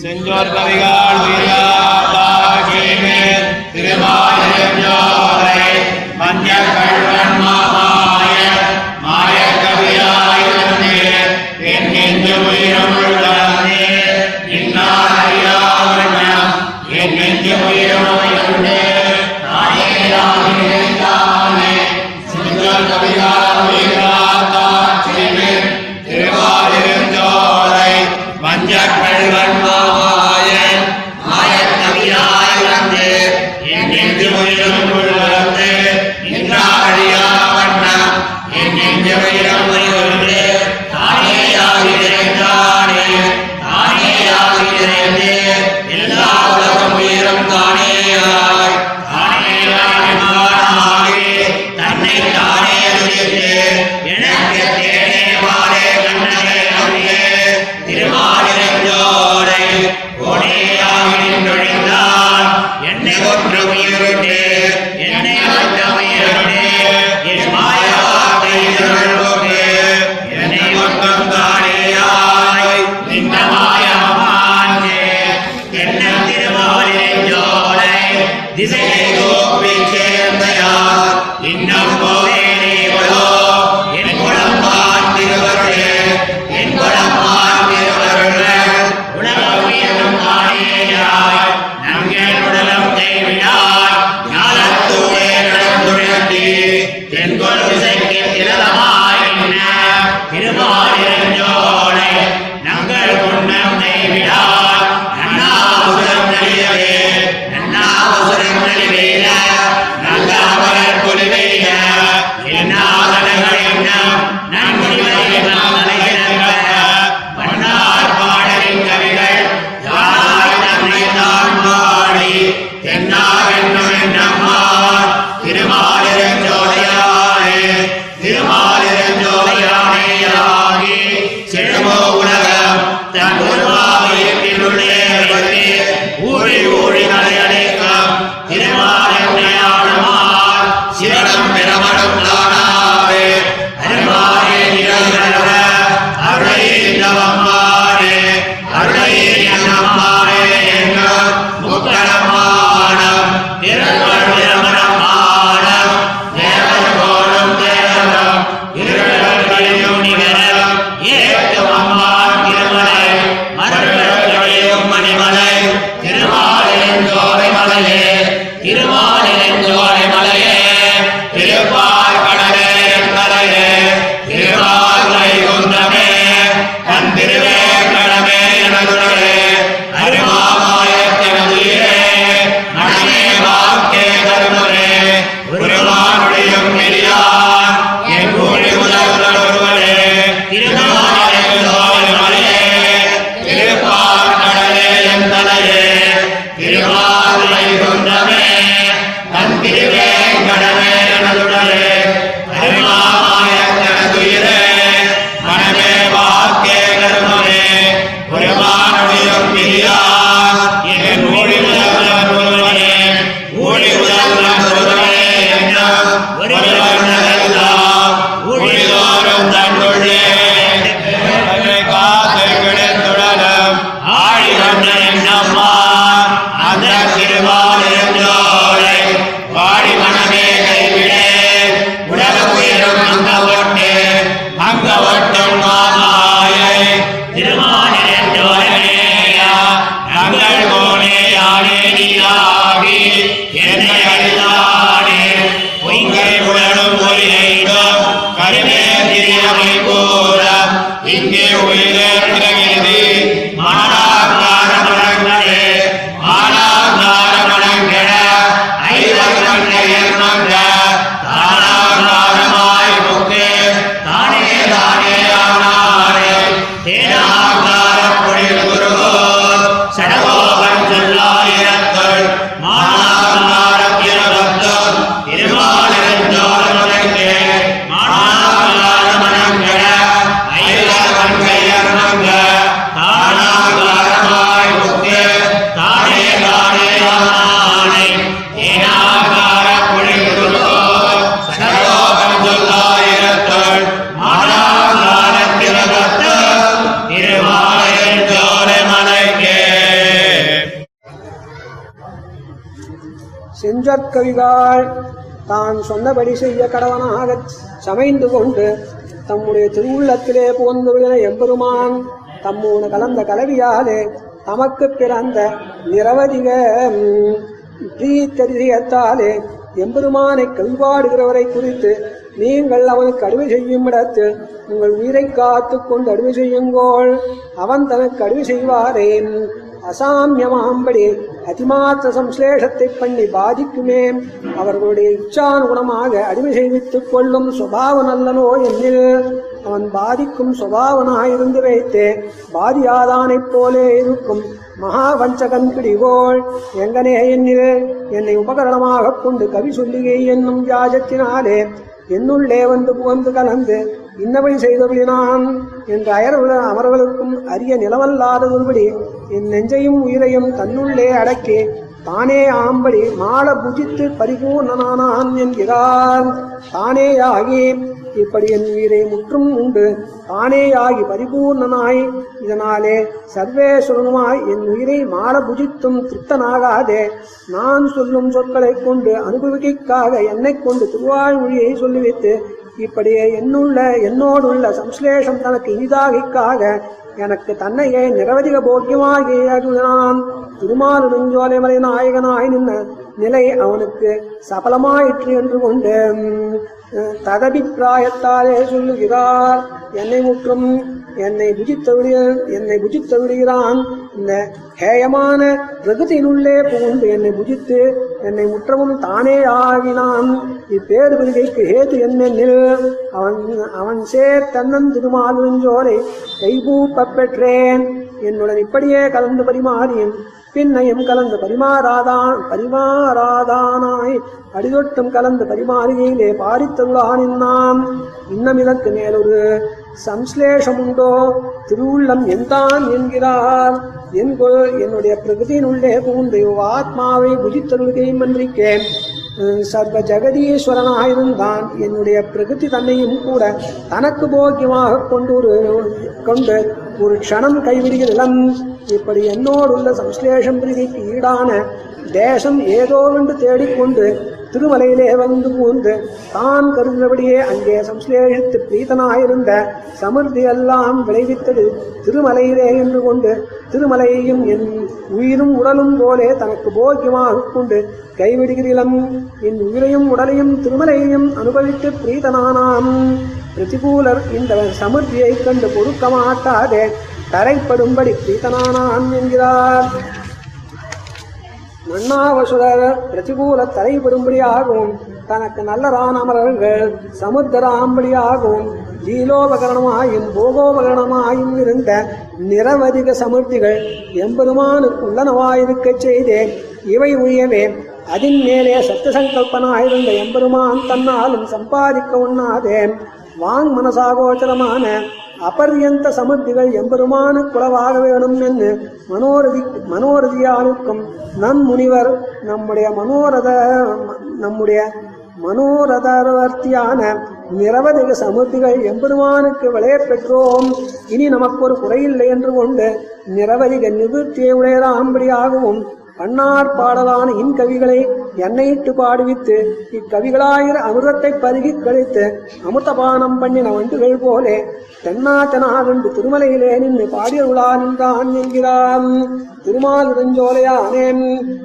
செஞ்சோர் கவிகால் உயிராகிமேல் திருமாலை மஞ்ச கழ்வன் மாய மாய கவியாய் என் நெஞ்ச உயிரமுள் வளர்ந்தே இன்னார் அறியாவண்ணம் என் நெஞ்ச Amen. we will செஞ்சற்கவிகாள் தான் சொன்னபடி செய்ய கடவனாகச் சமைந்து கொண்டு தம்முடைய திருவுள்ளத்திலே புகுந்துள்ள எம்பெருமான். தம்மோடு கலந்த கலவியாலே தமக்கு பிறந்த நிரவதிக ம், எம்பெருமானை கவிபாடுகிறவரை குறித்து நீங்கள் அவனுக்கு அடிவு செய்யும் இடத்து உங்கள் உயிரை காத்து கொண்டு அடிவு செய்யுங்கோள். அவன் தனக்கு அடிவு செய்வாரேன். அசாமியமாம்படி அதிமாத்திர சம்ஸ்லேஷத்தை பண்ணி பாதிக்குமே. அவர்களுடைய இச்சானுகுணமாக அடிமை செய்வித்துக் கொள்ளும் சுபாவ நல்லனோ என்னில் அவன் பாதிக்கும் சுபாவனாயிருந்து வைத்து. பாதியாதானைப் போலே இருக்கும் மகாவஞ்சகன் பிடிகோள் எங்கனே என்னில் என்னை உபகரணமாகக் கொண்டு கவி சொல்லுகை என்னும் வியாஜத்தினாலே என்னுள்ளே வந்து புகுந்து கலந்து இன்னவை செய்தொழினான் என்ற அயர்வுல அமர்களுக்கும் அரிய நிலமல்லாதொருபடி என் நெஞ்சையும் உயிரையும் தன்னுள்ளே அடக்கி தானே ஆம்படி மாள புஜித்து பரிபூர்ணனானான் என்கிறார். தானேயாகி இப்படி என் உயிரை முற்றும் உண்டு. தானேயாகி பரிபூர்ணனாய். இதனாலே சர்வேஸ்வரனுமாய் என் உயிரை மாள புஜித்தும் திருப்தனாகாதே. நான் சொல்லும் சொற்களைக் கொண்டு அனுபவிக்காக என்னைக் கொண்டு திருவாய்மொழியை சொல்லிவித்து இப்படியே என்னுள்ள என்னோடுள்ள சம்ஸ்லேஷம் தனக்கு இனிதாகிக்காக எனக்கு தன்னையே நிரவதிக போக்கியமாகியான் திருமாலுடஞ்சோலை மலை நாயகனாய் நின்ன நிலை அவனுக்கு சபலமாயிற்று என்று கொண்டு ததபிப்பிராயத்தாலே சொல்லுகிறார். என்னை முற்றும் என்னை புஜித்தவிடு என்னை புஜித்து விடுகிறான். இந்த ஹேயமான பிரகதியினுள்ளே புகுந்து என்னை புஜித்து என்னை முற்றமும் தானே ஆகினான். இப்பேறு பிரிகைக்கு ஹேது என்னென்னில்? அவன் அவன் சேர் தன்னன் திருமாலுஞ்சோரை கைபூப்பப் பெற்றேன். என்னுடன் இப்படியே கலந்து பரிமாறியும் பின்னையும் கலந்து பரிமாறாதான் பரிமாறாதானாய் அடிதொட்டும் கலந்து பரிமாறுகையிலே பாரித்தருளானின் நாம் இன்னும் மேலொரு சம்ஸ்லேஷமுண்டோ? திருவுள்ளம் எந்தான் என்கிறார்? என்கொள் என்னுடைய பிரகதியினுள்ளே புகுந்து ஆத்மாவை புஜித்தருள்கை மன்றிக்கேன் சர்வ ஜெகதீஸ்வரனாக இருந்தான் என்னுடைய பிரகதி தன்னையும் கூட தனக்கு போக்கியமாக கொண்டு ஒரு கொண்டு ஒரு க்ஷணம் கைவிடுகிறலம் இப்படி என்னோடுள்ள சம்ஸ்லேஷம் பிரீதிக்கு ஈடான தேசம் ஏதோ என்று தேடிக்கொண்டு திருமலையிலே வந்து பூந்து தான் கருதினபடியே அங்கே சம்ஸ்லேஷித்து பிரீதனாயிருந்த சமிருதி எல்லாம் விளைவித்தது திருமலையிலே என்று கொண்டு திருமலையையும் என் உயிரும் உடலும் போலே தனக்கு போக்கியமாக கொண்டு கைவிடுகிறீளம். என் உயிரையும் உடலையும் திருமலையையும் அனுபவித்து பிரீதனானாம் பிரதிகூலர் இந்த சமிருத்தியைக் கண்டு பொறுக்க மாட்டாதே தரைப்படும்படி பிரீத்தனானான் என்கிறார். மண்ணாவசுரர் பிரதிகூல தலைப்படும்படியாகவும் தனக்கு நல்ல அமரர்கள் சமுத்திராம்படியாகவும் ஜீலோபகரணமாயும் போகோபகரணமாயும் இருந்த நிரவதிக சமுர்த்திகள் எம்பெருமானுக்கு உள்ளனவாயிருக்கச் செய்தேன். இவை உயவே அதின் மேலே சத்த சங்கல்பனாயிருந்த எம்பெருமான் தன்னாலும் சம்பாதிக்க உண்ணாதே. வாங் மனசாகோச்சரமான அபர்யந்த சமுத்திகள் எம்பெருமான குலவாக வேணும் என்று மனோரதி மனோரதியானுக்கும் நன் முனிவர் நம்முடைய மனோரத நம்முடைய மனோரதவர்த்தியான நிரவதிக சமுத்திகள் எம்பெருமானுக்கு விளைய பெற்றோம். இனி நமக்கு ஒரு குறையில்லை என்று கொண்டு நிரவதிக நிவர்த்தியை உடையராம்படியாகவும் பன்னார் பாடலான இன்கவிகளை எண்ணெயிட்டு பாடுவித்து இக்கவிகளாயிர அமிர்தத்தை பருகி கழித்து அமிர்தபானம் பண்ணின வண்டுகள் போலே தென்னாத்தனாகண்டு திருமலையிலே நின்று பாடியருளா நின்றான் என்கிறான். திருமாலிருஞ்சோலையானேன்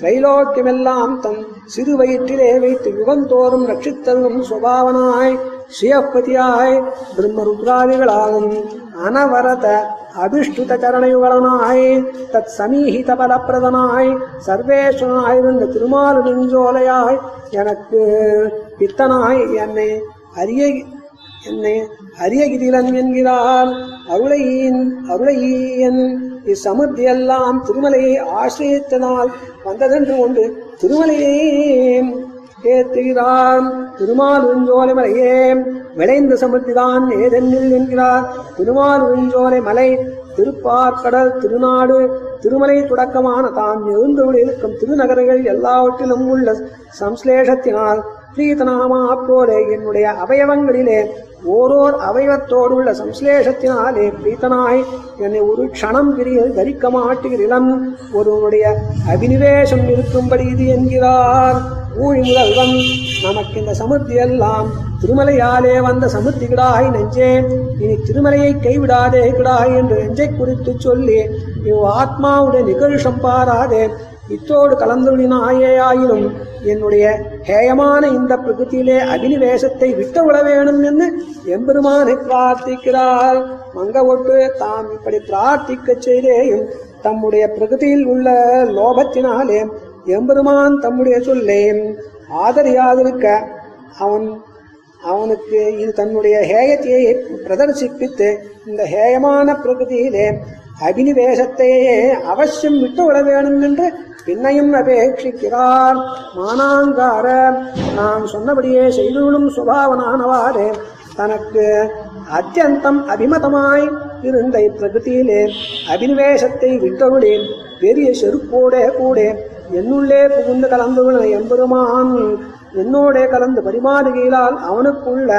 திரைலோக்கியமெல்லாம் தன் சிறு வயிற்றிலே வைத்து யுகந்தோறும் ரட்சித்தரும் சுபாவனாய். சிவப்பதியாய் பிரம்மருத்ராதிகளாகும். அனவரத அபிஷ்டுத சரணையுகளனாய் தத் சமீஹித பலப்பிரதனாய் திருமால் நெஞ்சோலையாய் எனக்கு பித்தனாய் என்னை அரிய என்னை அரியகிரிலன் என்கிறார். அருளையின் அருளையன் இச்சமுத்தியெல்லாம் திருமலையை ஆசிரியத்தனால் வந்ததென்று கொண்டு திருமலையை ஏத்துகிறான் திருமாலுஞ்சோலை மலையே விளைந்த சமர்த்திதான் ஏதென்னில் என்கிறார் திருமாலுஞ்சோலை மலை திருப்பார்கடல் திருநாடு திருமலை தொடக்கமான தான் எழுந்தவள் இருக்கும் திருநகரங்கள் எல்லாவற்றிலும் உள்ள சம்ஸ்லேஷத்தினால் பிரீதநாமா போலே என்னுடைய அவயவங்களிலே ஓரோர் அவயவத்தோடு உள்ள சம்ஸ்லேஷத்தினாலே பிரீத்தனாய் என்னை ஒரு க்ஷணம் பிரிய தரிக்க மாட்டுகிறீலம் ஒருவனுடைய அபினிவேசம் இருக்கும்படி இது என்கிறார். ஊழி முதல்வன் நமக்கு இந்த சமுத்தி எல்லாம் திருமலையாலே வந்த சமுத்தி கிடாய் நெஞ்சே. இனி திருமலையை கைவிடாதே கிடாய் என்று நெஞ்சை குறித்து சொல்லி இவ் ஆத்மாவுடைய நிகழ்ஷம் பாராதே. இத்தோடு கலந்துள்ளினாயே ஆயினும் என்னுடைய ஹேயமான இந்த பிரகிருதியிலே அபினிவேசத்தை விட்டு விட வேணும் என்று எம்பெருமானை பிரார்த்திக்கிறார். மங்க ஒட்டு தாம் இப்படி பிரார்த்திக்கச் செய்தேயும் தம்முடைய பிரகிருதியில் உள்ள லோபத்தினாலே எம்பெருமான் தம்முடைய சொல்லே ஆதரியாதிருக்க அவன் அவனுக்கு இது தன்னுடைய ஹேயத்தையை பிரதர்சிப்பித்து இந்த ஹேயமான பிரகிருதியிலே அபினிவேசத்தையே அவசியம் விட்டு விட வேணும் என்று பின்னையும் அபேட்சிக்கிறார் மானாங்கார நாம் சொன்னபடியே செய்துவிடும் சுபாவனானவாறு தனக்கு அத்தியந்தம் அபிமதமாய் இருந்த இப்பிரகிருத்தியிலே அபினிவேசத்தை விட்டவுடே பெரிய செருப்போட கூட என்னுள்ளே புகுந்து கலந்துள்ள எம்பெருமான். என்னோடே கலந்து பரிமாறுகையிலால் அவனுக்குள்ள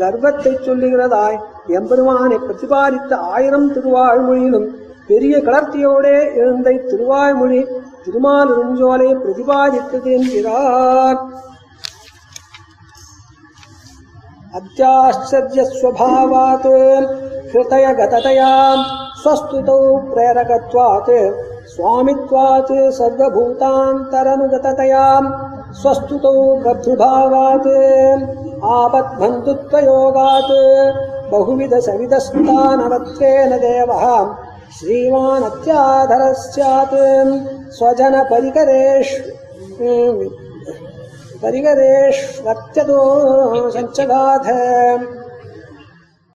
கர்வத்தை சொல்லுகிறதாய். எம்பெருமானை பிரதிபாதித்த ஆயிரம் திருவாழ்மொழியிலும் பெரிய கலர்த்தியோடே எழுந்த திருவாய்மொழி திருமாலிருஞ்சோலை பிரதிபாதித்தது என்கிறார். அத்தியாச்சரியஸ்வபாவாத் ஹிருதய கததையாம் ஸ்வஸ்துதௌ பிரேரகத்வாத். स्वामित्वात् सर्वभूतान्तरनुगततया स्वस्तुतौ कर्तृभावात् आपद्बन्धुत्वयोगात् बहुविधसविधस्तानवत्वेन देवः श्रीमानत्याधरः स्यात् स्वजनपरिकरेष् परिकरेष्वत्यतो सञ्चगाथ